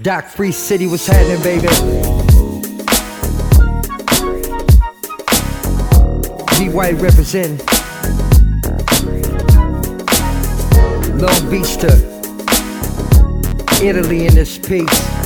Docc Free City, what's happening, baby? E-White representing. Long Beach to Italy in this piece.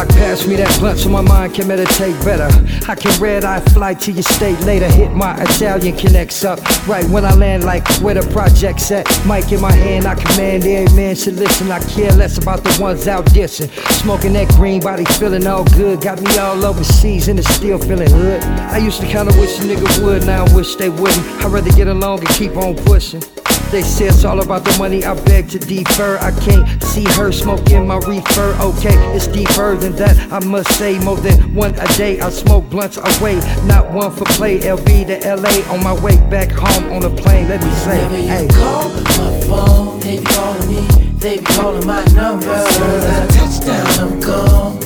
Docc passed me that blunt so my mind can meditate better. I can red eye fly to your state later. Hit my Italian connects up right when I land, like where the project's at. Mic in my hand, I command every man should listen. I care less about the ones out dissing. Smoking that green body, feeling all good. Got me all overseas and it's still feeling hood. I used to kinda wish a nigga would, now I wish they wouldn't. I'd rather get along and keep on pushing. They say it's all about the money, I beg to defer. I can't see her smoking my reefer. Okay, it's deeper than that. I must say more than one a day. I smoke blunts away, not one for play. LB to LA on my way back home on the plane. Let me say, hey. call my phone, they be calling me, they be calling my number. As I touch down, I'm gone.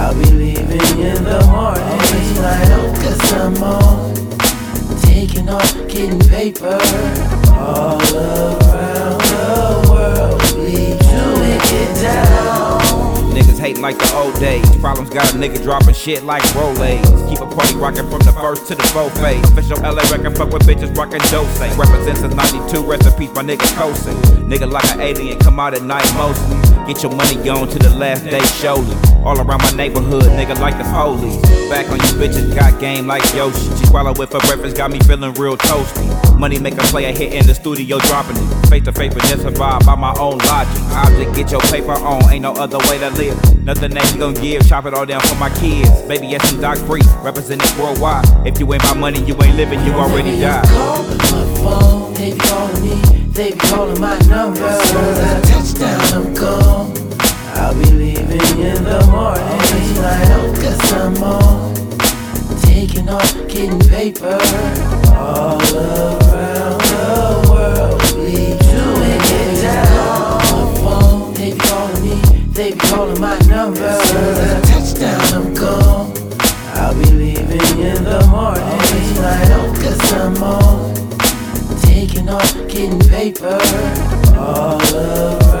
I'll be leaving in the morning. Always fly out, oh, cause I'm on. Taking off, getting paper. Like the old days. Problems got a nigga dropping shit like Rolaids. Keep a party rocking from the first to the fourth phase. Official LA record, fuck with bitches rocking Dose. Represents since 92 recipes, my nigga coasting. Nigga like an alien, come out at night mostly. Get your money on to the last day surely. All around my neighborhood, nigga like the police. Back on you bitches, got game like Yoshi. She swallow with for breakfast, got me feeling real toasty. Money make a play a hit in the studio, dropping it. Face to face, but just survive by my own logic. Object, get your paper on, ain't no other way to live. Nothing that you gon' give, chop it all down for my kids. Baby, yes, I'm Docc Free, representing worldwide. If you ain't my money, you ain't living, you already died. Call my phone, they be calling me, they be calling my number. As soon as I touch down, I'm gone. I'll be leaving in the morning. Always fly out, cause I'm on. Taking off, getting paper. All around the world, we do it, down. My phone, they be calling me, they be calling my number. As soon as I touch down, I'm gone. I'll be leaving in the morning. Always fly out, cause I'm on. Taking off, getting paper. All around